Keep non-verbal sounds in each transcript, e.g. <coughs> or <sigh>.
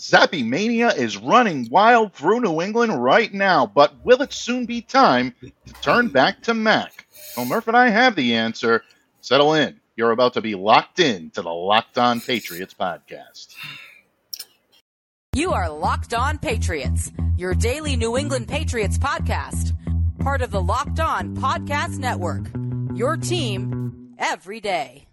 Zappe Mania is running wild through New England right now, but will it soon be time to turn back to Mac? Well, Murph and I have the answer. Settle in. You're about to be locked in to the Locked On Patriots podcast. You are Locked On Patriots, your daily New England Patriots podcast, part of the Locked On Podcast Network. Your team every day.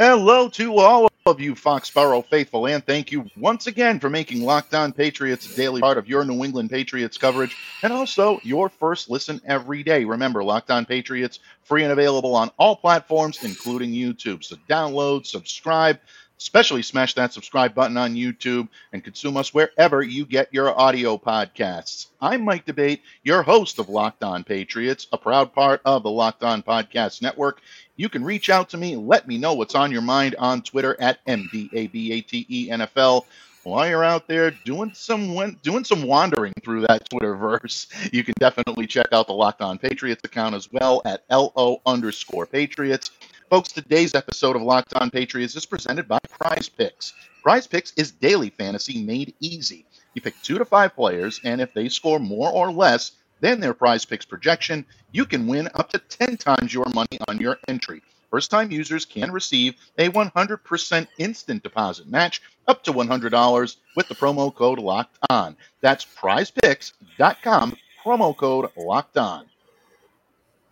Hello to all of you Foxborough faithful, and thank you once again for making Locked On Patriots a daily part of your New England Patriots coverage, and also your first listen every day. Remember, Locked On Patriots free and available on all platforms, including YouTube. So download, subscribe, especially smash that subscribe button on YouTube and consume us wherever you get your audio podcasts. I'm Mike D'Abate, your host of Locked On Patriots, a proud part of the Locked On Podcast Network. You can reach out to me, let me know what's on your mind on Twitter at MDABATE While you're out there doing some doing some wandering through that Twitterverse, <laughs> you can definitely check out the Locked On Patriots account as well at LO underscore Patriots. Folks, today's episode of Locked On Patriots is presented by Prize Picks. Prize Picks is daily fantasy made easy. You pick two to five players, and if they score more or less than their prize picks projection, you can win up to 10 times your money on your entry. First time users can receive a 100% instant deposit match up to $100 with the promo code locked on. That's prizepicks.com, promo code locked on.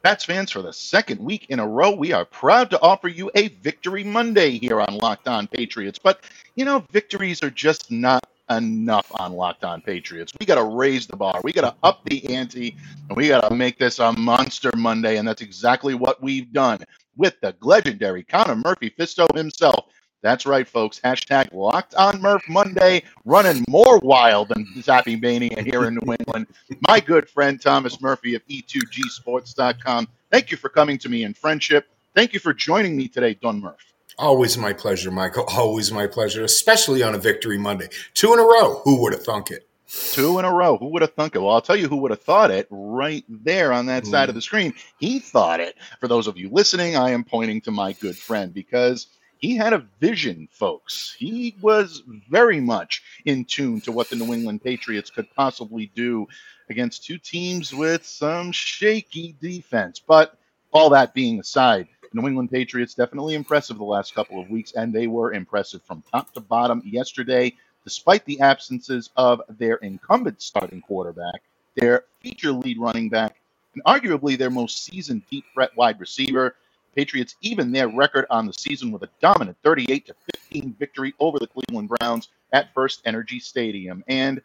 Pats fans, for the second week in a row, we are proud to offer you a Victory Monday here on Locked On Patriots. But, you know, victories are just not enough on Locked On Patriots. We got to raise the bar. We got to up the ante, and we got to make this a monster Monday. And that's exactly what we've done with the legendary Connor Murphy Fisto himself that's right, folks. Hashtag locked on Murph Monday, running more wild than Zappe Mania here in New England. My good friend Thomas Murphy of E2Gsports.com. Thank you for coming to me in friendship. Thank you for joining me today, Don Murph. Always my pleasure, Michael. Always my pleasure, especially on a victory Monday. Two in a row. Who would have thunk it? Two in a row. Who would have thunk it? Well, I'll tell you who would have thought it right there on that mm. side of the screen. He thought it. For those of you listening, I am pointing to my good friend because – he had a vision, folks. He was very much in tune to what the New England Patriots could possibly do against two teams with some shaky defense. But all that being aside, New England Patriots definitely impressive the last couple of weeks, and they were impressive from top to bottom yesterday, despite the absences of their incumbent starting quarterback, their feature lead running back, and arguably their most seasoned deep threat wide receiver. Patriots even their record on the season with a dominant 38 to 15 victory over the Cleveland Browns at First Energy Stadium. And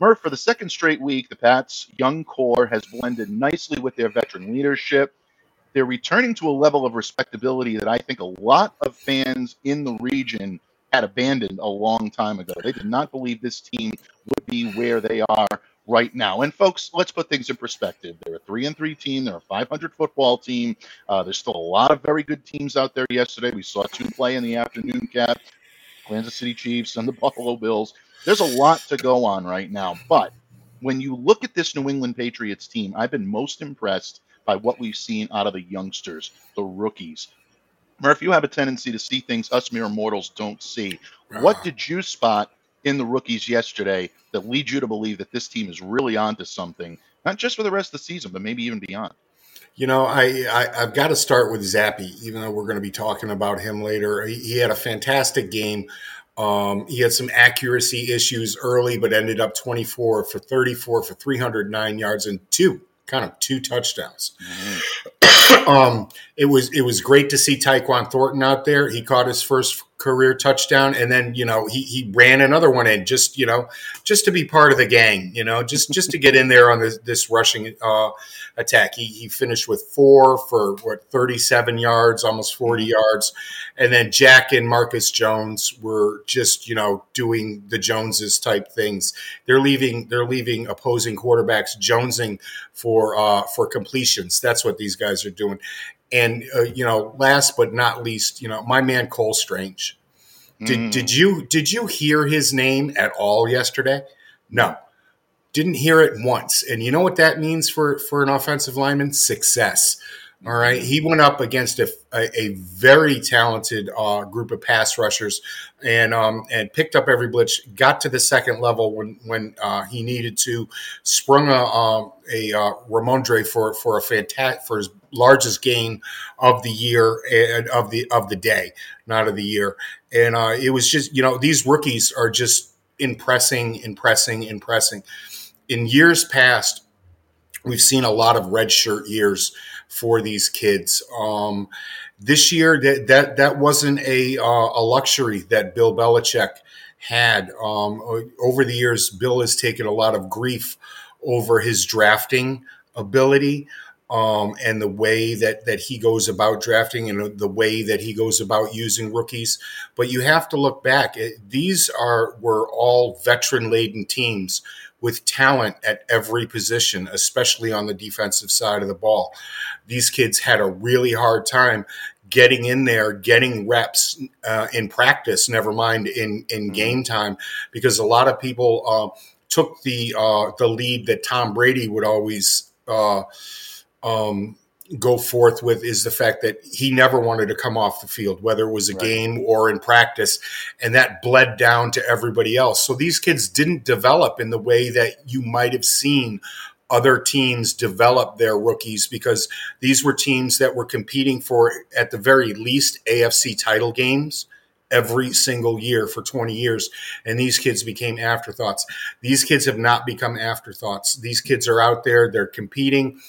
Murph, for the second straight week, the Pats' young core has blended nicely with their veteran leadership. They're returning to a level of respectability that I think a lot of fans in the region had abandoned a long time ago. They did not believe this team would be where they are right now. And folks, let's put things in perspective. They're a three and three team. They're a 500 football team. Uh, there's still a lot of very good teams out there. Yesterday, we saw two play in the afternoon cap: Kansas City Chiefs and the <laughs> Buffalo Bills. There's a lot to go on right now. But when you look at this New England Patriots team, I've been most impressed by what we've seen out of the youngsters, the rookies. Murph, you have a tendency to see things us mere mortals don't see. What did you spot in the rookies yesterday that leads you to believe that this team is really onto something, not just for the rest of the season, but maybe even beyond? You know, I, I have got to start with Zappe, even though we're going to be talking about him later. He, he had a fantastic game. Um, he had some accuracy issues early, but ended up 24 for 34 for 309 yards and two kind of two touchdowns. Mm-hmm. <coughs> um, it was it was great to see Tyquan Thornton out there. He caught his first career touchdown, and then you know he he ran another one in just you know just to be part of the gang, you know, just just to get in there on this this rushing uh, attack. He he finished with four for what thirty seven yards, almost forty yards, and then Jack and Marcus Jones were just you know doing the Joneses type things. They're leaving they're leaving opposing quarterbacks jonesing for uh, for completions. That's what these guys are doing And uh, you know, last but not least, you know, my man Cole Strange. Did mm. did you did you hear his name at all yesterday? No. Didn't hear it once. And you know what that means for for an offensive lineman? Success. All right, he went up against a, a, very talented uh, group of pass rushers, and um, and picked up every blitz. Got to the second level when when uh, he needed to. Sprung a um, a uh, Rhamondre for for a fantastic for his largest gain of the year and of the of the day, not of the year. And uh, it was just you know these rookies are just impressing, impressing, impressing. In years past, we've seen a lot of red shirt years for these kids. Um, this year, that that that wasn't a uh, a luxury that Bill Belichick had. Um, over the years, Bill has taken a lot of grief over his drafting ability. Um, and the way that that he goes about drafting and the way that he goes about using rookies. But you have to look back. These are were all veteran laden teams with talent at every position, especially on the defensive side of the ball. These kids had a really hard time getting in there, getting reps uh, in practice, never mind in, in mm-hmm. game time, because a lot of people uh, took the uh, the lead that Tom Brady would always uh, um, go forth with is the fact that he never wanted to come off the field, whether it was a right. game or in practice. And that bled down to everybody else. So these kids didn't develop in the way that you might have seen other teams develop their rookies because these were teams that were competing for, at the very least, AFC title games every single year for 20 years. And these kids became afterthoughts. These kids have not become afterthoughts. These kids are out there, they're competing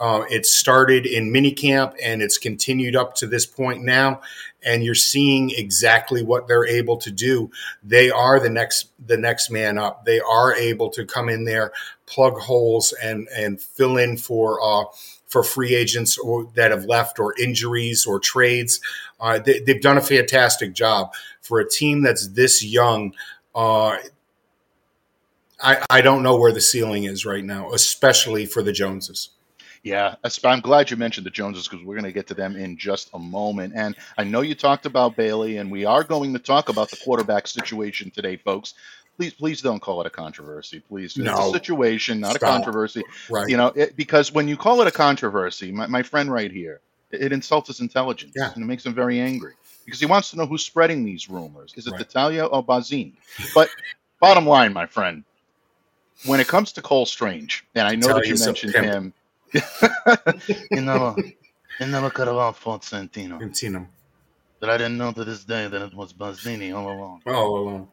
uh, it started in minicamp and it's continued up to this point now. And you're seeing exactly what they're able to do. They are the next the next man up. They are able to come in there, plug holes, and and fill in for uh, for free agents or, that have left or injuries or trades. Uh, they, have done a fantastic job for a team that's this young. Uh, I, I don't know where the ceiling is right now, especially for the Joneses. Yeah, I'm glad you mentioned the Joneses because we're going to get to them in just a moment. And I know you talked about Bailey, and we are going to talk about the quarterback situation today, folks. Please, please don't call it a controversy. Please, no. it's a situation, not Stop. a controversy. Right. You know, it, because when you call it a controversy, my, my friend right here, it, it insults his intelligence yeah. and it makes him very angry because he wants to know who's spreading these rumors. Is it right. Tattaglia or Barzini? But bottom line, my friend, when it comes to Cole Strange, and I know that you mentioned him you know, you never could have fought Santino. Santino. But I didn't know to this day that it was Barzini all along. All along.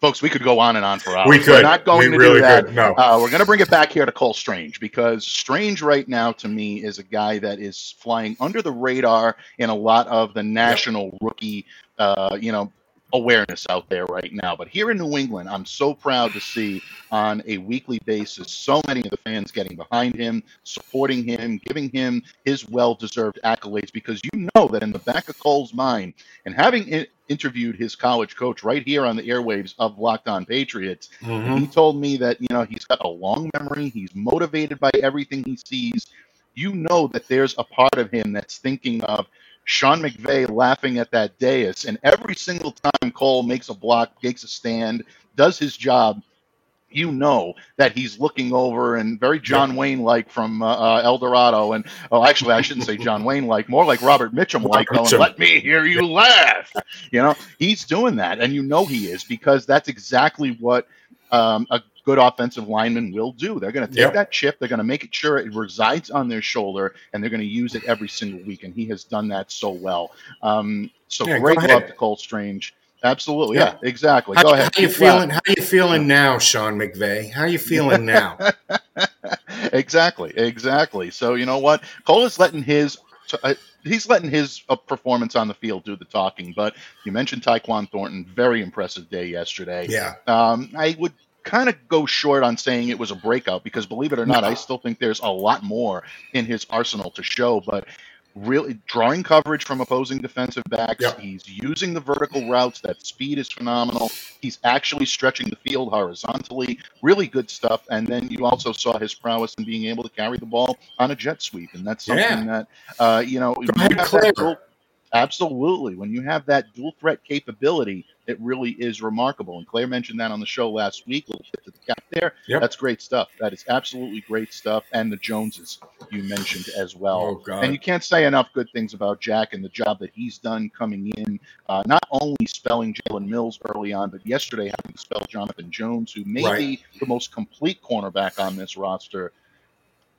Folks, we could go on and on for hours. We could. We're not going we to really do that. Could. No. Uh, we're going to bring it back here to Cole Strange because Strange right now to me is a guy that is flying under the radar in a lot of the national yep. rookie, uh, you know, awareness out there right now. But here in New England, I'm so proud to see on a weekly basis so many of the fans getting behind him, supporting him, giving him his well deserved accolades because you know that in the back of Cole's mind, and having interviewed his college coach right here on the airwaves of Locked On Patriots, mm-hmm. he told me that, you know, he's got a long memory, he's motivated by everything he sees. You know that there's a part of him that's thinking of Sean McVay laughing at that dais. And every single time Cole makes a block, takes a stand, does his job, you know that he's looking over and very John Wayne like from uh, uh, El Dorado. And oh, actually, I shouldn't say John <laughs> Wayne like, more like Robert Mitchum like. Going, Let me hear you laugh. You know, he's doing that, and you know he is because that's exactly what um, a good offensive linemen will do. They're going to take yep. that chip, they're going to make it sure it resides on their shoulder, and they're going to use it every single week. And he has done that so well. Um, so yeah, great love to Cole Strange. Absolutely, yeah, yeah exactly. How, go ahead. How you feeling? How are you feeling now, Sean McVay? How are you feeling now? <laughs> exactly, exactly. So you know what, Cole is letting his. Uh, he's letting his uh, performance on the field do the talking. But you mentioned Tyquan Thornton, very impressive day yesterday. Yeah. Um, I would kind of go short on saying it was a breakout because believe it or not, no. I still think there's a lot more in his arsenal to show. But really drawing coverage from opposing defensive backs. Yep. He's using the vertical routes. That speed is phenomenal. He's actually stretching the field horizontally. Really good stuff. And then you also saw his prowess in being able to carry the ball on a jet sweep, and that's something that uh, you know. You dual- Absolutely. When you have that dual threat capability, it really is remarkable. And Claire mentioned that on the show last week. Little tip to the cap there. Yep. That's great stuff. That is absolutely great stuff. And the Joneses you mentioned as well. Oh, God. And you can't say enough good things about Jack and the job that he's done coming in, uh, not only spelling Jalen Mills early on, but yesterday having to spell Jonathan Jones, who may Right. be the most complete cornerback on this roster.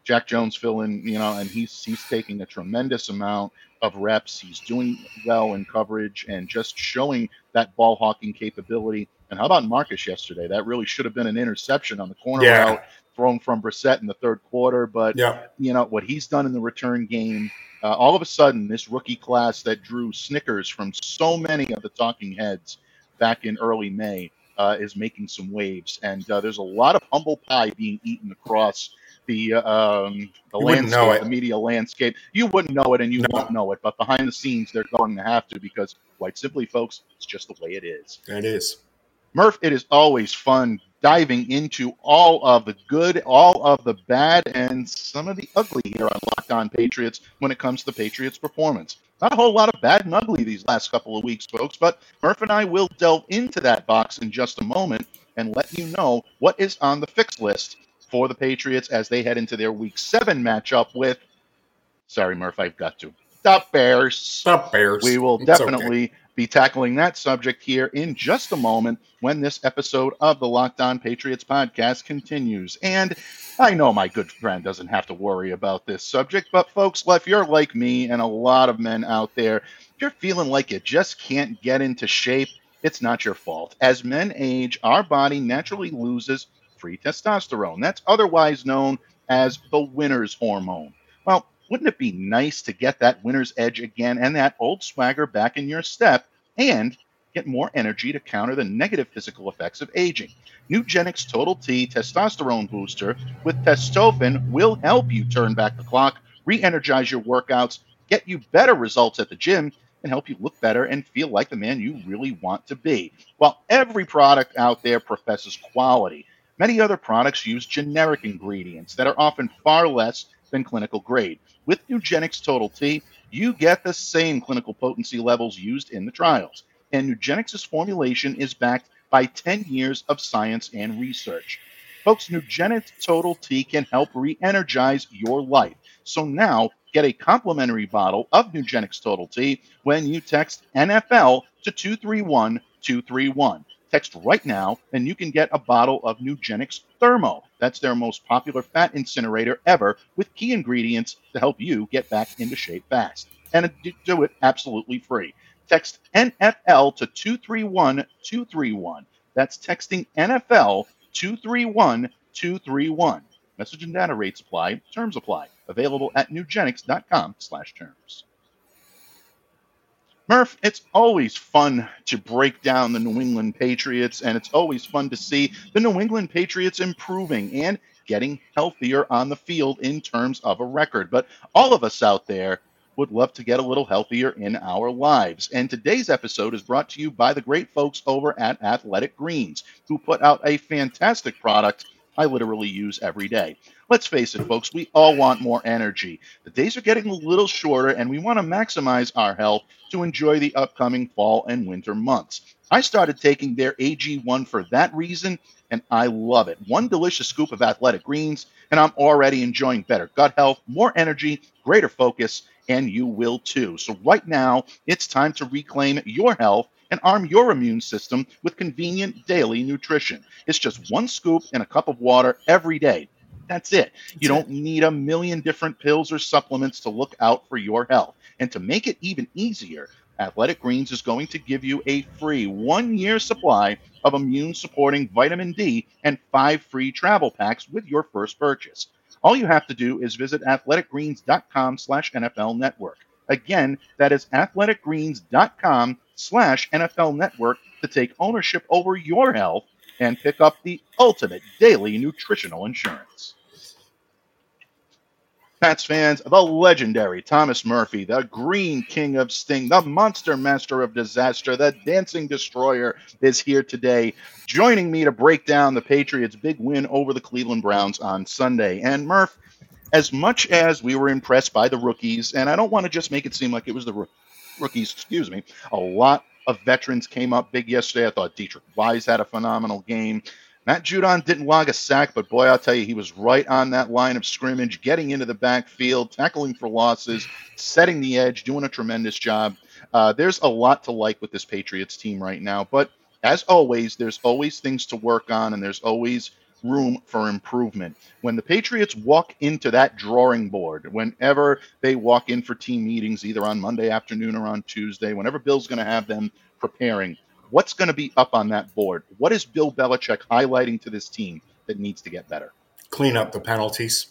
Jack Jones filling, you know, and he's he's taking a tremendous amount of reps. He's doing well in coverage and just showing that ball hawking capability. And how about Marcus yesterday? That really should have been an interception on the corner Yeah. route thrown from Brissett in the third quarter, but Yeah. you know what he's done in the return game. Uh, all of a sudden, this rookie class that drew snickers from so many of the talking heads back in early May uh, is making some waves, and uh, there's a lot of humble pie being eaten across the um, the You landscape, the media landscape. You wouldn't know it, and you No. won't know it, but behind the scenes, they're going to have to because, quite simply, folks, it's just the way it is. It is. Murph, it is always fun diving into all of the good, all of the bad, and some of the ugly here on Locked On Patriots when it comes to the Patriots' performance. Not a whole lot of bad and ugly these last couple of weeks, folks, but Murph and I will delve into that box in just a moment and let you know what is on the fix list for the Patriots as they head into their Week 7 matchup with, sorry, Murph, I've got to, the Bears. Stop Bears. We will It's okay. definitely be tackling that subject here in just a moment when this episode of the Locked On Patriots podcast continues. And I know my good friend doesn't have to worry about this subject, but folks, if you're like me and a lot of men out there, if you're feeling like you just can't get into shape, it's not your fault. As men age, our body naturally loses free testosterone. That's otherwise known as the winner's hormone. Well, wouldn't it be nice to get that winner's edge again and that old swagger back in your step and get more energy to counter the negative physical effects of aging? Nugenix Total T Testosterone Booster with Testofen will help you turn back the clock, re energize your workouts, get you better results at the gym, and help you look better and feel like the man you really want to be. While every product out there professes quality, many other products use generic ingredients that are often far less than clinical grade. With Nugenix Total T, you get the same clinical potency levels used in the trials. And Nugenix's formulation is backed by 10 years of science and research. Folks, Nugenix Total T can help re energize your life. So now get a complimentary bottle of Nugenix Total T when you text NFL to 231 231. Text right now, and you can get a bottle of Nugenix Thermo. That's their most popular fat incinerator ever, with key ingredients to help you get back into shape fast. And do it absolutely free. Text NFL to 231 231. That's texting NFL 231 231. Message and data rates apply. Terms apply. Available at nugenix.com slash terms. Murph, it's always fun to break down the New England Patriots, and it's always fun to see the New England Patriots improving and getting healthier on the field in terms of a record. But all of us out there would love to get a little healthier in our lives. And today's episode is brought to you by the great folks over at Athletic Greens, who put out a fantastic product I literally use every day. Let's face it, folks, we all want more energy. The days are getting a little shorter, and we want to maximize our health to enjoy the upcoming fall and winter months. I started taking their AG1 for that reason, and I love it. One delicious scoop of athletic greens, and I'm already enjoying better gut health, more energy, greater focus, and you will too. So, right now, it's time to reclaim your health and arm your immune system with convenient daily nutrition. It's just one scoop in a cup of water every day. That's it. You don't need a million different pills or supplements to look out for your health. And to make it even easier, Athletic Greens is going to give you a free one year supply of immune supporting vitamin D and five free travel packs with your first purchase. All you have to do is visit athleticgreens.com slash NFL network. Again, that is athleticgreens.com slash NFL network to take ownership over your health and pick up the ultimate daily nutritional insurance. Pats fans, the legendary Thomas Murphy, the Green King of Sting, the Monster Master of Disaster, the Dancing Destroyer is here today, joining me to break down the Patriots' big win over the Cleveland Browns on Sunday. And Murph, as much as we were impressed by the rookies, and I don't want to just make it seem like it was the rookies, excuse me, a lot of veterans came up big yesterday. I thought Deatrich Wise had a phenomenal game. Matt Judon didn't log a sack, but boy, I'll tell you, he was right on that line of scrimmage, getting into the backfield, tackling for losses, setting the edge, doing a tremendous job. Uh, there's a lot to like with this Patriots team right now, but as always, there's always things to work on, and there's always room for improvement. When the Patriots walk into that drawing board, whenever they walk in for team meetings, either on Monday afternoon or on Tuesday, whenever Bill's going to have them preparing, What's going to be up on that board? What is Bill Belichick highlighting to this team that needs to get better? Clean up the penalties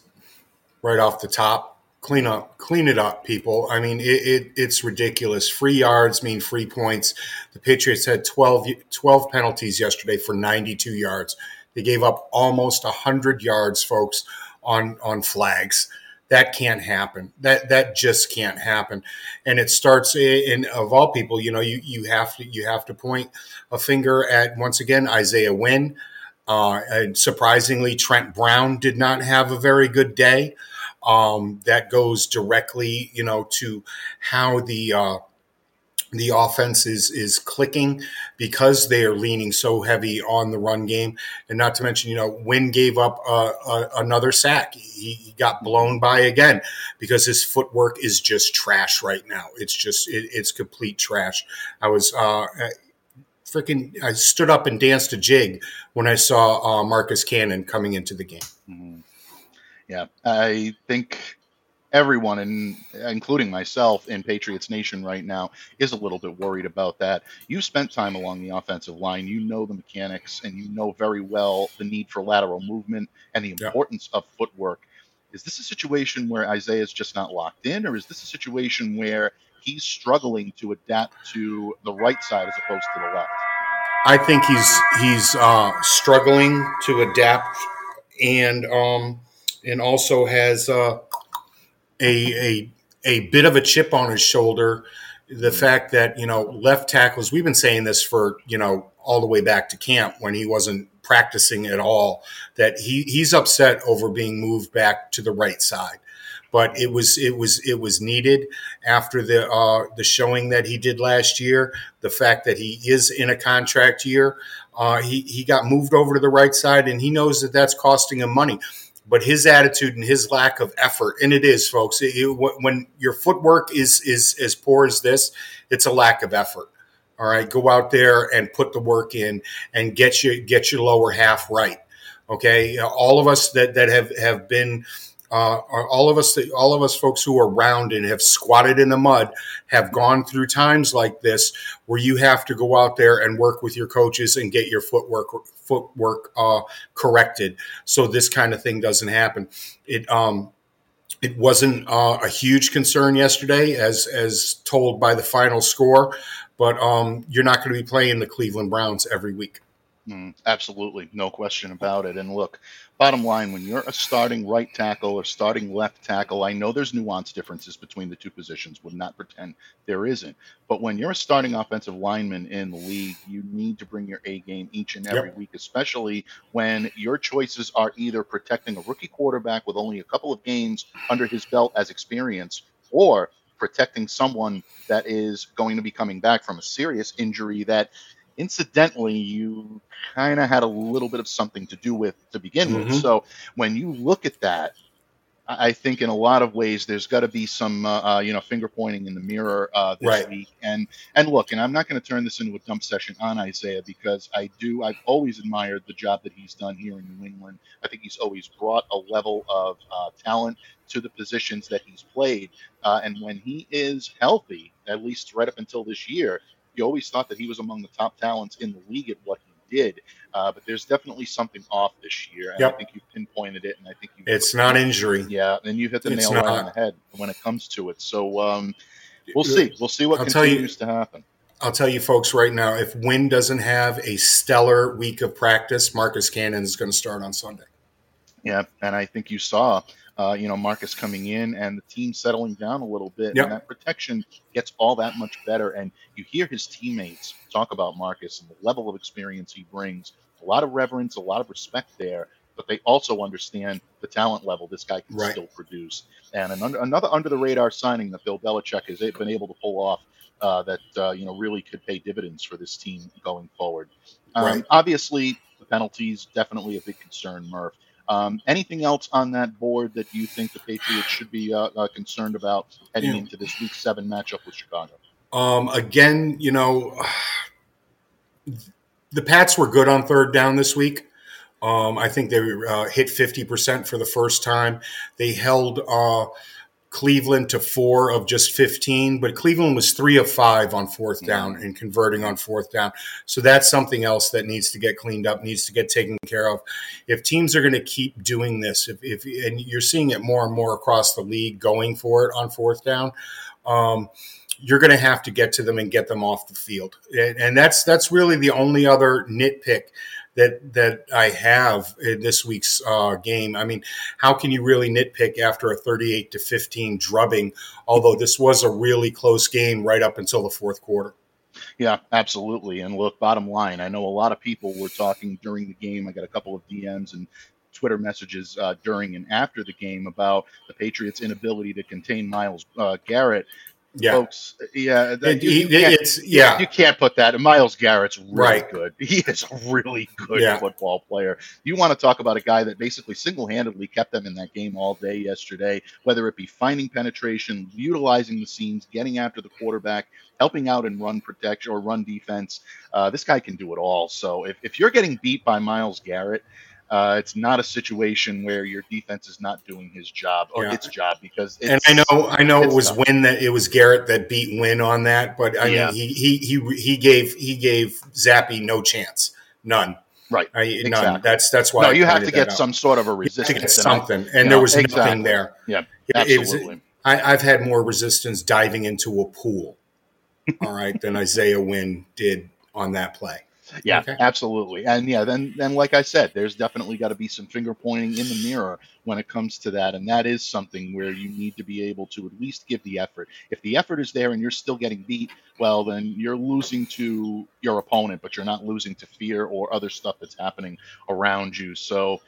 right off the top. Clean up, clean it up, people. I mean, it, it, it's ridiculous. Free yards mean free points. The Patriots had 12, 12 penalties yesterday for 92 yards. They gave up almost 100 yards, folks, on, on flags. That can't happen. That that just can't happen. And it starts in of all people, you know, you you have to you have to point a finger at once again Isaiah Wynn. Uh, and surprisingly, Trent Brown did not have a very good day. Um, that goes directly, you know, to how the uh, the offense is is clicking because they are leaning so heavy on the run game, and not to mention, you know, Wynn gave up another sack. He, he, got blown by again because his footwork is just trash right now. It's just it, it's complete trash. I was uh, freaking I stood up and danced a jig when I saw uh, Marcus Cannon coming into the game. Mm-hmm. Yeah, I think everyone, and including myself in Patriots Nation right now, is a little bit worried about that. You spent time along the offensive line. You know the mechanics, and you know very well the need for lateral movement and the importance yeah. of footwork. Is this a situation where Isaiah is just not locked in, or is this a situation where he's struggling to adapt to the right side as opposed to the left? I think he's he's uh, struggling to adapt, and um, and also has uh, a, a, a bit of a chip on his shoulder. The fact that, you know, left tackles, we've been saying this for, you know, all the way back to camp when he wasn't practicing at all, that he, he's upset over being moved back to the right side but it was it was it was needed after the uh, the showing that he did last year. The fact that he is in a contract year, uh, he he got moved over to the right side, and he knows that that's costing him money but his attitude and his lack of effort, and it is, folks. It, when your footwork is is as poor as this, it's a lack of effort. All right, go out there and put the work in and get you get your lower half right. Okay, all of us that that have have been uh, all of us, all of us folks who are round and have squatted in the mud, have gone through times like this where you have to go out there and work with your coaches and get your footwork footwork uh, corrected, so this kind of thing doesn't happen. It um, it wasn't uh, a huge concern yesterday, as as told by the final score, but um, you're not going to be playing the Cleveland Browns every week. Mm, absolutely, no question about it. And look, bottom line, when you're a starting right tackle or starting left tackle, I know there's nuance differences between the two positions. Would not pretend there isn't. But when you're a starting offensive lineman in the league, you need to bring your A game each and every yep. week, especially when your choices are either protecting a rookie quarterback with only a couple of games under his belt as experience, or protecting someone that is going to be coming back from a serious injury that incidentally you kind of had a little bit of something to do with to begin mm-hmm. with. So when you look at that, I think in a lot of ways there's got to be some uh, uh, you know finger pointing in the mirror uh, this right. week. And and look, and I'm not going to turn this into a dump session on Isaiah because I do I've always admired the job that he's done here in New England. I think he's always brought a level of uh, talent to the positions that he's played. Uh, and when he is healthy, at least right up until this year, you always thought that he was among the top talents in the league at what he did. Uh, but there's definitely something off this year, and yep. I think you pinpointed it. And I think you it's not injury. Yeah, and you hit the it's nail not. right on the head when it comes to it. So um, we'll see. We'll see what I'll continues you, to happen. I'll tell you, folks, right now, if Wynn doesn't have a stellar week of practice, Marcus Cannon is going to start on Sunday. Yeah, and I think you saw uh, you know, Marcus coming in and the team settling down a little bit, Yep. and that protection gets all that much better. And you hear his teammates talk about Marcus and the level of experience he brings. A lot of reverence, a lot of respect there, but they also understand the talent level this guy can Right. still produce. And an under, another under the radar signing that Bill Belichick has been able to pull off uh, that uh, you know really could pay dividends for this team going forward. Um, Right. Obviously, the penalties definitely a big concern, Murph. Um, anything else on that board that you think the Patriots should be uh, uh, concerned about heading Yeah. into this Week Seven matchup with Chicago? Um, again, you know, the Pats were good on third down this week. Um, I think they uh, hit 50% for the first time. They held uh, Cleveland to four of just 15, but Cleveland was three of five on fourth down and converting on fourth down. So that's something else that needs to get cleaned up, needs to get taken care of. If teams are going to keep doing this, if, if and you're seeing it more and more across the league going for it on fourth down, um, you're going to have to get to them and get them off the field. And, and that's that's really the only other nitpick that that I have in this week's uh, game. I mean, how can you really nitpick after a 38 to 15 drubbing? Although this was a really close game right up until the fourth quarter. Yeah, absolutely. And look, bottom line, I know a lot of people were talking during the game. I got a couple of DMs and Twitter messages uh, during and after the game about the Patriots' inability to contain Myles uh, Garrett. Yeah, Folks, yeah, that, It- you, you it- it's yeah. you can't put that. Myles Garrett's really Right. good. <laughs> He is a really good Yeah. football player. You want to talk about a guy that basically single-handedly kept them in that game all day yesterday, whether it be finding penetration, utilizing the seams, getting after the quarterback, helping out in run protection or run defense. Uh, this guy can do it all. So if, if you're getting beat by Myles Garrett, uh, it's not a situation where your defense is not doing his job or Yeah. its job because it's, and I know, I know, it was tough. Win that it was Garrett that beat Wynn on that, but I Yeah. mean, he he he he gave he gave Zappe no chance, none. Right. I, Exactly. None. That's that's why. no, you have to get out. some sort of a You have to resistance. get and I- something, and there know, was exactly. nothing there. Yeah, it was- absolutely. I, I've had more resistance diving into a pool, all right, than Isaiah Wynn did on that play. Yeah, Okay. absolutely. And yeah, then then like I said, there's definitely got to be some finger pointing in the mirror when it comes to that, and that is something where you need to be able to at least give the effort. If the effort is there and you're still getting beat, well, then you're losing to your opponent, but you're not losing to fear or other stuff that's happening around you. So.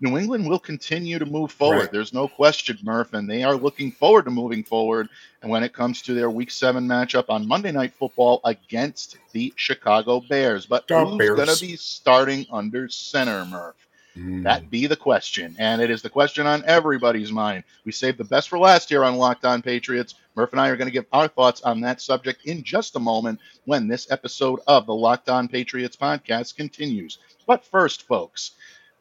New England will continue to move forward. Right. There's no question, Murph, and they are looking forward to moving forward. And when it comes to their Week Seven matchup on Monday Night Football against the Chicago Bears, but Go who's going to be starting under center, Murph? Mm. That be the question, and it is the question on everybody's mind. We saved the best for last here on Locked On Patriots. Murph and I are going to give our thoughts on that subject in just a moment when this episode of the Locked On Patriots podcast continues. But first, folks,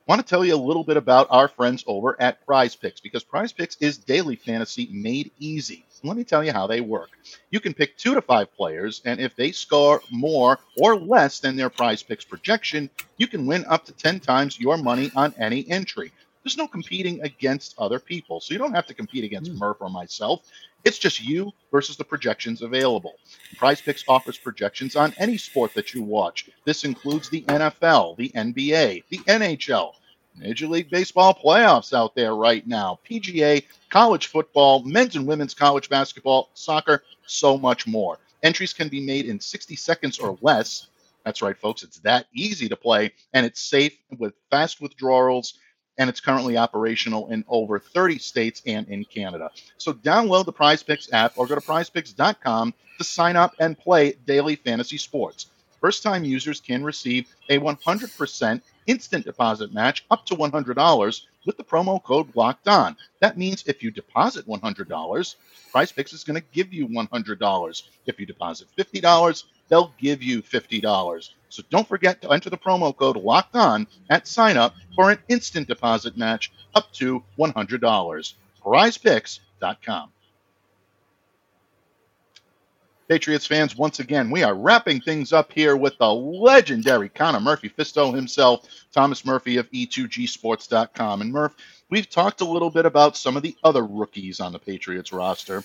want to tell you a little bit about our friends over at Prize Picks because Prize Picks is daily fantasy made easy. Let me tell you how they work. You can pick two to five players, and if they score more or less than their Prize Picks projection, you can win up to 10 times your money on any entry. There's no competing against other people, so you don't have to compete against hmm. Murph or myself. It's just you versus the projections available. Prize Picks offers projections on any sport that you watch. This includes the NFL, the NBA, the NHL, Major League Baseball playoffs out there right now, PGA, college football, men's and women's college basketball, soccer, so much more. Entries can be made in 60 seconds or less. That's right, folks. It's that easy to play, and it's safe with fast withdrawals, and it's currently operational in over 30 states and in Canada. So download the Prize Picks app or go to prizepicks.com to sign up and play daily fantasy sports. First time users can receive a 100% instant deposit match up to $100 with the promo code locked on. That means if you deposit $100, Prize Picks is going to give you $100. If you deposit $50, they'll give you $50. So don't forget to enter the promo code locked on at sign up for an instant deposit match up to $100. PrizePicks.com. Patriots fans, once again, we are wrapping things up here with the legendary Connor Murphy Fisto himself, Thomas Murphy of E E2Gsports.com. And Murph, we've talked a little bit about some of the other rookies on the Patriots roster.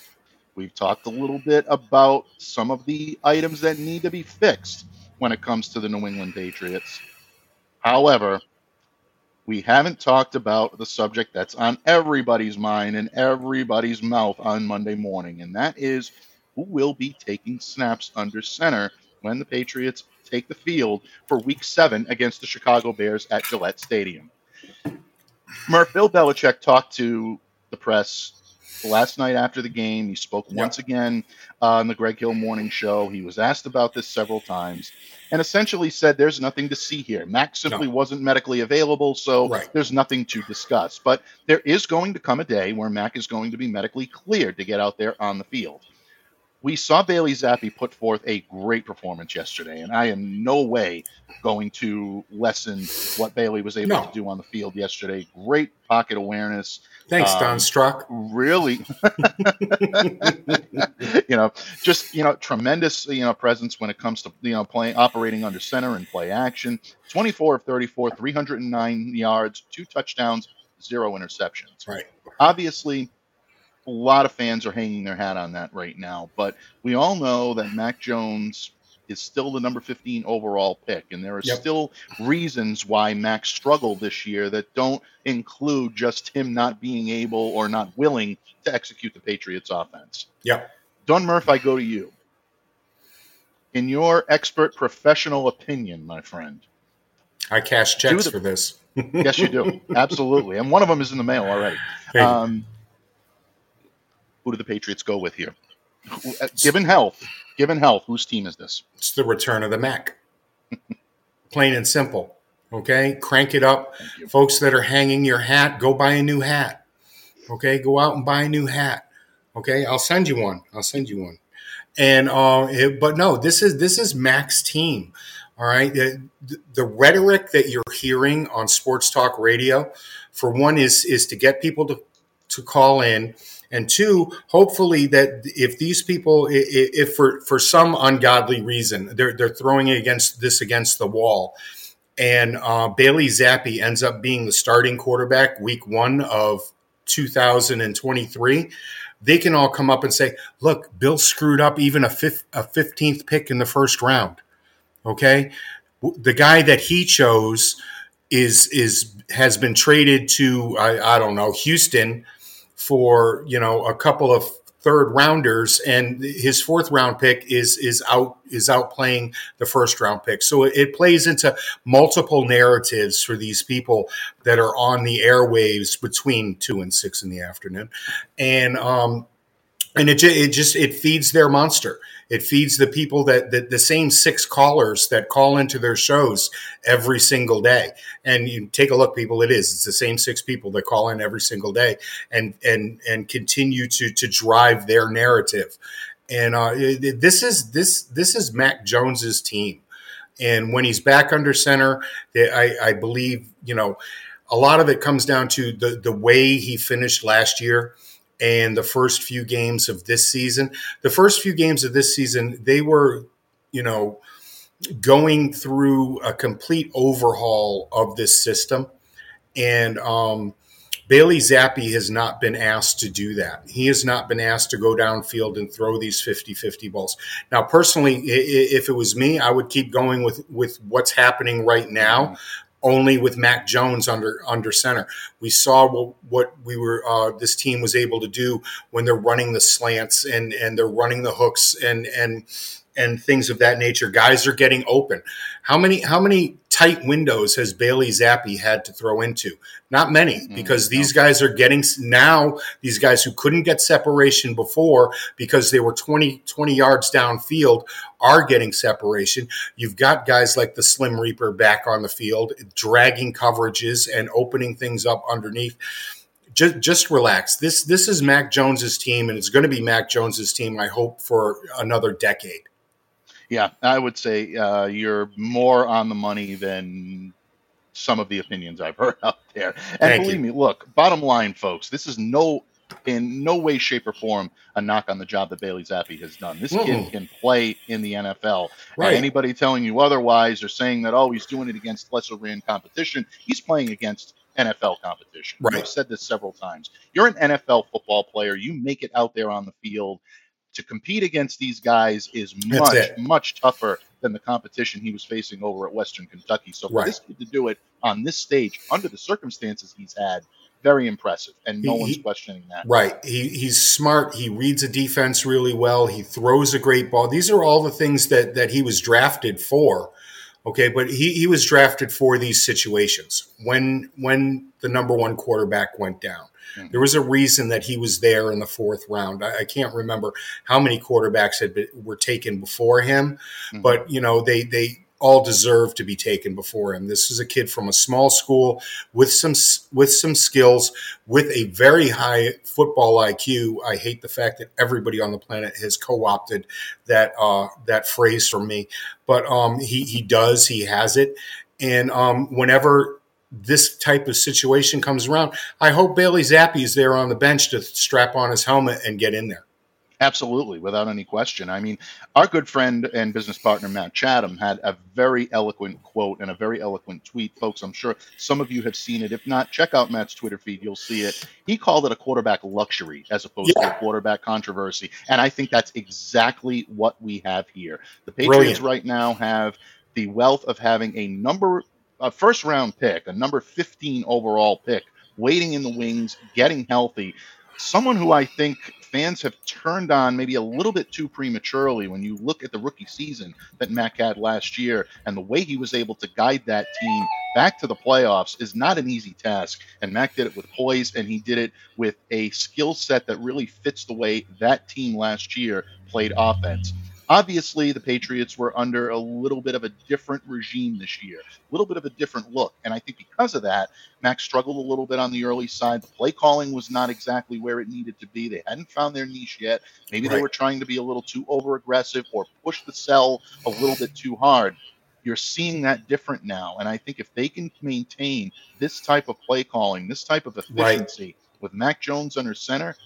We've talked a little bit about some of the items that need to be fixed when it comes to the New England Patriots. However, we haven't talked about the subject that's on everybody's mind and everybody's mouth on Monday morning, and that is who will be taking snaps under center when the Patriots take the field for week seven against the Chicago Bears at Gillette Stadium. Murph, Bill Belichick talked to the press last night after the game. He spoke Yep. once again on the Greg Hill Morning Show. He was asked about this several times and essentially said there's nothing to see here. Mac simply wasn't medically available, so Right. there's nothing to discuss. But there is going to come a day where Mac is going to be medically cleared to get out there on the field. We saw Bailey Zappe put forth a great performance yesterday, and I am no way going to lessen what Bailey was able No. to do on the field yesterday. Great pocket awareness, Thanks, Um, Don Struck. really <laughs> you know just you know tremendous you know presence when it comes to you know playing operating under center and play action 24 of 34 309 yards two touchdowns zero interceptions Right. obviously a lot of fans are hanging their hat on that right now but we all know that mac jones is still the number 15 overall pick and there are Yep. still reasons why mac struggled this year that don't include just him not being able or not willing to execute the patriots offense Yep. Don Murph, I go to you. In your expert professional opinion, my friend, I cash checks the- for this. yes, you do. <laughs> Absolutely. And one of them is in the mail already. Um, who do the Patriots go with here? Uh, Given health, given health, whose team is this? it's the return of the Mac. <laughs> Plain and simple. Okay, crank it up. Folks that are hanging your hat, go buy a new hat. Okay, go out and buy a new hat. Okay, I'll send you one. I'll send you one. And uh, it- but no, this is this is Mac's team. All right, the, the rhetoric that you're hearing on sports talk radio, for one, is is to get people to to call in, and two, hopefully that if these people, if for for some ungodly reason they're they're throwing against this against the wall, and uh, Bailey Zappe ends up being the starting quarterback week one of 2023, they can all come up and say, "Look, Bill screwed up even a fifth, a 15th pick in the first round." Okay, the guy that he chose is is has been traded to I, I don't know Houston for you know a couple of third rounders and his fourth round pick is is out is outplaying the first round pick. So it, plays into multiple narratives for these people that are on the airwaves between two and six in the afternoon. And um and it, it just it feeds their monster it feeds the people that, that the same six callers that call into their shows every single day. And you take a look people it is it's the same six people that call in every single day and and and continue to to drive their narrative. And uh, this is this this is mac jones's team. And when he's back under center I, I believe you know a lot of it comes down to the the way he finished last year and the first few games of this season. The first few games of this season, they were, you know, going through a complete overhaul of this system. And um, Bailey Zappe has not been asked to do that. He has not been asked to go downfield and throw these 50 50 balls. Now, personally, if it was me, I would keep going with, with what's happening right now only with Mac Jones under under center. We saw what, what we were uh, this team was able to do when they're running the slants and and they're running the hooks and and and things of that nature. Guys are getting open. How many how many tight windows has Bailey Zappe had to throw into? Not many, Mm, because these guys are getting now. These guys who couldn't get separation before because they were 20, 20 yards downfield are getting separation. You've got guys like the Slim Reaper back on the field, dragging coverages and opening things up underneath. Just, just relax. This this is Mac Jones's team, and it's going to be Mac Jones's team. I hope for another decade. Yeah, I would say uh, you're more on the money than some of the opinions I've heard <laughs> out there. And Thank believe you. me, look, bottom line, folks, this is no in no way, shape, or form a knock on the job that Bailey Zappe has done. This kid can play in the NFL. Right. And anybody telling you otherwise or saying that, oh, he's doing it against lesser ran competition, he's playing against NFL competition. Right. I've said this several times. You're an NFL football player. You make it out there on the field. To compete against these guys is much, much tougher than the competition he was facing over at Western Kentucky. So for Right. this kid to do it on this stage under the circumstances he's had, very impressive, and no He- one's questioning that. Right. He he's smart. He reads a defense really well. He throws a great ball. These are all the things that that he was drafted for. Okay, but he, he was drafted for these situations. When when the number one quarterback went down. Mhm. There was a reason that he was there in the fourth round. I, I can't remember how many quarterbacks had been, were taken before him, Mhm. but you know they they all deserve to be taken before him. This is a kid from a small school with some with some skills, with a very high football IQ. I hate the fact that everybody on the planet has co-opted that uh, that phrase from me, but um, he he does. He has it, and um, whenever this type of situation comes around, I hope Bailey Zappe is there on the bench to strap on his helmet and get in there. Absolutely, without any question. I mean, our good friend and business partner Matt Chatham had a very eloquent quote and a very eloquent tweet. Folks, I'm sure some of you have seen it. If not, check out Matt's Twitter feed. You'll see it. He called it a quarterback luxury as opposed to a quarterback controversy. And I think that's exactly what we have here. The Patriots Brilliant. right now have the wealth of having a number, a first round pick, a number 15 overall pick, waiting in the wings, getting healthy. Someone who I think fans have turned on maybe a little bit too prematurely when you look at the rookie season that Mac had last year and the way he was able to guide that team back to the playoffs is not an easy task. And Mac did it with poise and he did it with a skill set that really fits the way that team last year played offense. Obviously, the Patriots were under a little bit of a different regime this year, a little bit of a different look. And I think because of that, Mac struggled a little bit on the early side. The play calling was not exactly where it needed to be. They hadn't found their niche yet. Maybe they were trying to be a little too over aggressive or push the cell a little bit too hard. You're seeing that different now. And I think if they can maintain this type of play calling, this type of Right. efficiency with Mac Jones under center,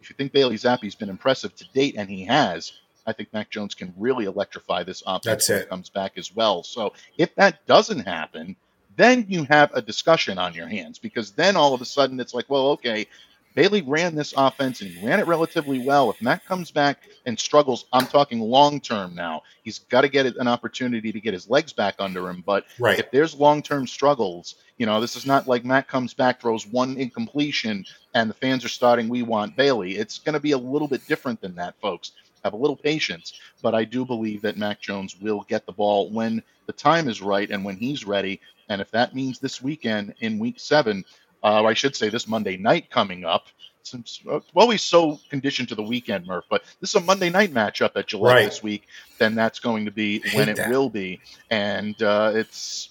if you think Bailey Zappe's been impressive to date, and he has, I think Mac Jones can really electrify this offense That's when it. it comes back as well. So if that doesn't happen, then you have a discussion on your hands because then all of a sudden it's like, well, okay, Bailey ran this offense and he ran it relatively well. If Mac comes back and struggles, I'm talking long term now. He's got to get an opportunity to get his legs back under him. But Right. if there's long term struggles, you know, this is not like Mac comes back, throws one incompletion, and the fans are starting, we want Bailey. It's going to be a little bit different than that, folks. Have a little patience. But I do believe that Mac Jones will get the ball when the time is right and when he's ready. And if that means this weekend in week seven, uh, or I should say this Monday night coming up, since uh, we're always so conditioned to the weekend, Murph, but this is a Monday night matchup at Gillette Right. this week, then that's going to be when it that. will be. And uh, it's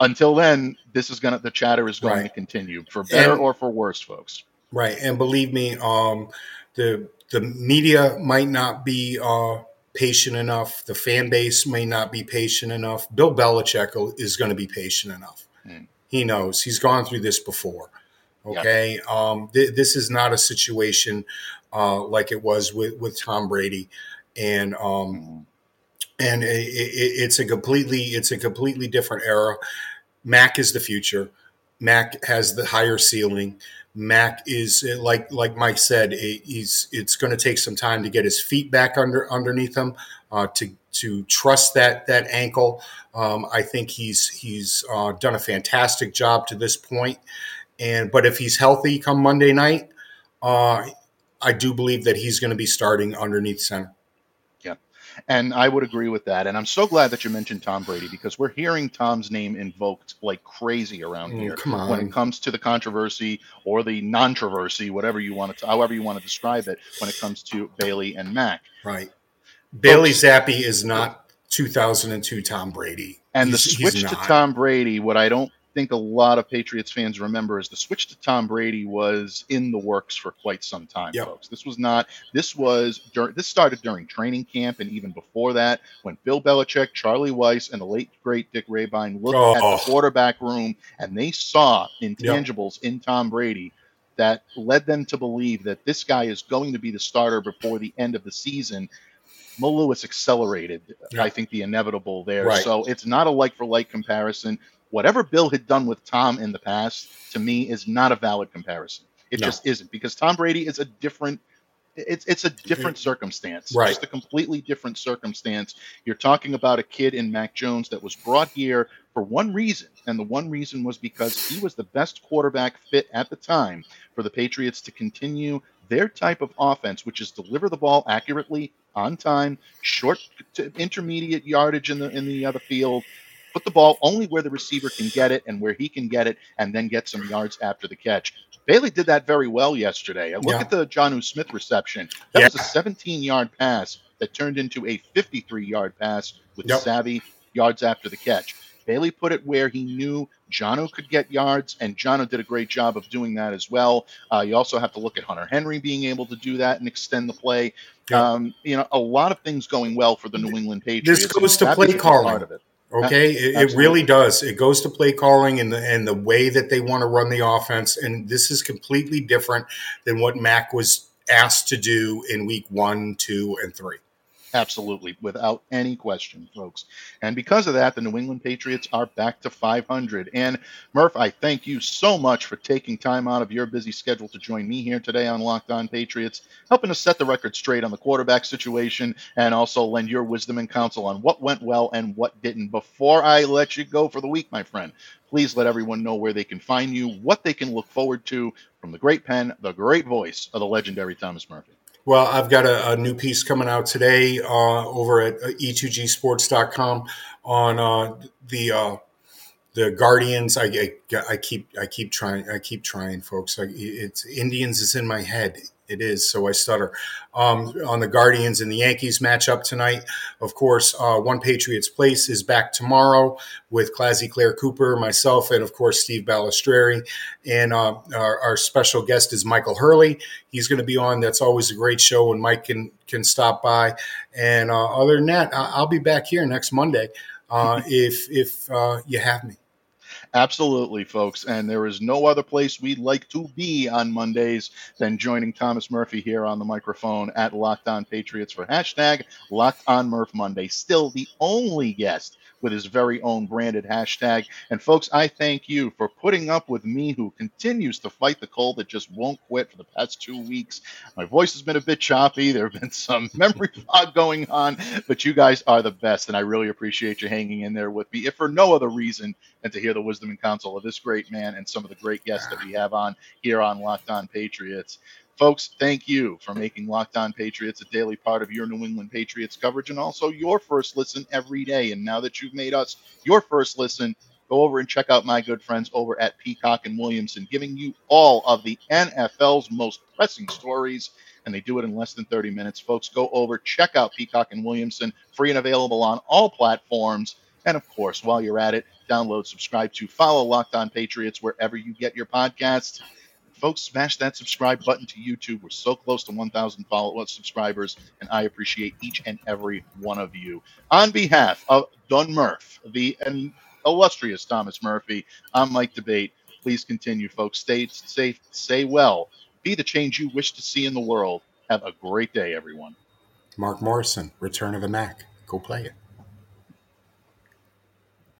until then, this is gonna the chatter is going Right. to continue for better And- or for worse, folks. Right, and believe me, um, the the media might not be uh, patient enough. The fan base may not be patient enough. Bill Belichick is going to be patient enough. Hmm. He knows he's gone through this before. Okay, um, th- this is not a situation uh, like it was with with Tom Brady, and um, and it, it, it's a completely it's a completely different era. Mac is the future. Mac has the higher ceiling. Mac is like like Mike said, he's it's going to take some time to get his feet back under underneath him uh, to to trust that that ankle. Um, I think he's he's uh, done a fantastic job to this point, and but if he's healthy come Monday night, uh, I do believe that he's going to be starting underneath center. And I would agree with that. And I'm so glad that you mentioned Tom Brady because we're hearing Tom's name invoked like crazy around Mm, here come on. when it comes to the controversy or the non-controversy, whatever you want to, however you want to describe it, when it comes to Bailey and Mac. Right. Bailey Zappe is not 2002 Tom Brady. And He's- the switch to. Tom Brady, what I don't think a lot of Patriots fans remember is the switch to Tom Brady was in the works for quite some time, Yep. folks. This was not. This was dur- this started during training camp and even before that, when Bill Belichick, Charlie Weis, and the late great Dick Rehbein looked at Oh. the quarterback room and they saw intangibles in Tom Brady that led them to believe that this guy is going to be the starter before the end of the season. Mo Lewis accelerated, Yeah. I think, the inevitable there. Right. So it's not a like for like comparison. Whatever Bill had done with Tom in the past, to me, is not a valid comparison. It No. just isn't because Tom Brady is a different it's it's a different circumstance, Right. Just a completely different circumstance. You're talking about a kid in Mac Jones that was brought here for one reason, and the one reason was because he was the best quarterback fit at the time for the Patriots to continue their type of offense, which is deliver the ball accurately, on time, short to intermediate yardage in the in the other field. Put the ball only where the receiver can get it and where he can get it, and then get some yards after the catch. Bailey did that very well yesterday. Look Yeah. at the Jonnu Smith reception. That Yeah. was a 17 yard pass that turned into a 53 yard pass with Yep. savvy yards after the catch. Bailey put it where he knew Jonnu could get yards, and Jonnu did a great job of doing that as well. Uh, you also have to look at Hunter Henry being able to do that and extend the play. Yeah. Um, you know, a lot of things going well for the New England Patriots. This goes to play calling. part of it. Okay, it, it really does. It goes to play calling and the and the way that they want to run the offense, and this is completely different than what Mac was asked to do in week one, two, and three. Absolutely, without any question, folks. And because of that, the New England Patriots are back to 500. And Murph, I thank you so much for taking time out of your busy schedule to join me here today on Locked On Patriots, helping us set the record straight on the quarterback situation and also lend your wisdom and counsel on what went well and what didn't. Before I let you go for the week, my friend, please let everyone know where they can find you, what they can look forward to from the great pen, the great voice of the legendary Thomas Murphy. Well, I've got a, a new piece coming out today uh, over at e2gsports.com on uh, the uh, the Guardians. I, I, I keep I keep trying I keep trying, folks. I, it's Indians is in my head. It is so I stutter. Um, on the Guardians and the Yankees matchup tonight, of course, uh, One Patriots Place is back tomorrow with Classy Claire Cooper, myself, and of course Steve Balistreri. And uh, our, our special guest is Michael Hurley. He's going to be on. That's always a great show when Mike can can stop by. And uh, other than that, I'll be back here next Monday uh, <laughs> if if uh, you have me. Absolutely, folks. And there is no other place we'd like to be on Mondays than joining Thomas Murphy here on the microphone at Locked On Patriots for hashtag Locked On Murph Monday. Still the only guest with his very own branded hashtag. And folks, I thank you for putting up with me who continues to fight the cold that just won't quit for the past two weeks. My voice has been a bit choppy. There have been some <laughs> memory fog going on, but you guys are the best. And I really appreciate you hanging in there with me, if for no other reason than to hear the wisdom and counsel of this great man and some of the great guests that we ah. have on here on Locked On Patriots. Folks, thank you for making Locked On Patriots a daily part of your New England Patriots coverage and also your first listen every day. And now that you've made us your first listen, go over and check out my good friends over at Peacock and Williamson, giving you all of the NFL's most pressing stories. And they do it in less than 30 minutes. Folks, go over, check out Peacock and Williamson, free and available on all platforms. And of course, while you're at it, download, subscribe to, follow Locked On Patriots wherever you get your podcasts. Folks, smash that subscribe button to YouTube. We're so close to 1,000 follow uh, subscribers, and I appreciate each and every one of you. On behalf of Don Murph, the illustrious Thomas Murphy, I'm Mike D'Abate. Please continue, folks. Stay safe, stay well, be the change you wish to see in the world. Have a great day, everyone. Mark Morrison, Return of the Mac. Go play it.